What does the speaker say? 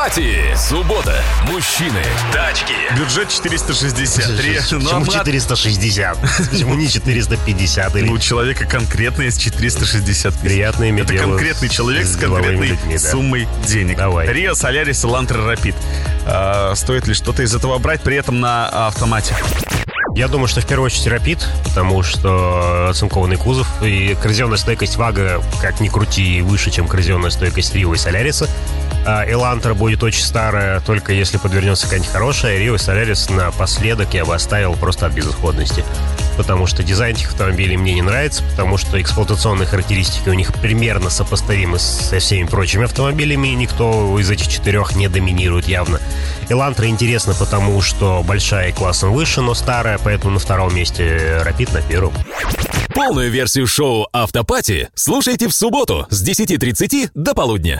Автопати. Суббота. Мужчины. Тачки. Бюджет 463. Ну, Почему а 460? Почему не 450 или Ну, у человека конкретно есть 460 тысяч. приятно иметь Это конкретный человек с деловыми конкретной людьми, да. суммой денег. Давай. Рио, Солярис и Лантер Рапид. А, стоит ли что-то из этого брать, при этом на автомате? Я думаю, что в первую очередь рапид, потому что оцинкованный кузов и коррозионная стойкость Вага, как ни крути, выше, чем коррозионная стойкость Рио и Соляриса. А Элантра будет очень старая, только если подвернется какая-нибудь хорошая. Рио и Солярис напоследок я бы оставил просто от безысходности. Потому что дизайн этих автомобилей мне не нравится, потому что эксплуатационные характеристики у них примерно сопоставимы со всеми прочими автомобилями, и никто из этих четырех не доминирует явно. Элантра интересна, потому что большая и классом выше, но старая, поэтому на втором месте Рапид на первом. Полную версию шоу Автопати слушайте в субботу с 10.30 до полудня.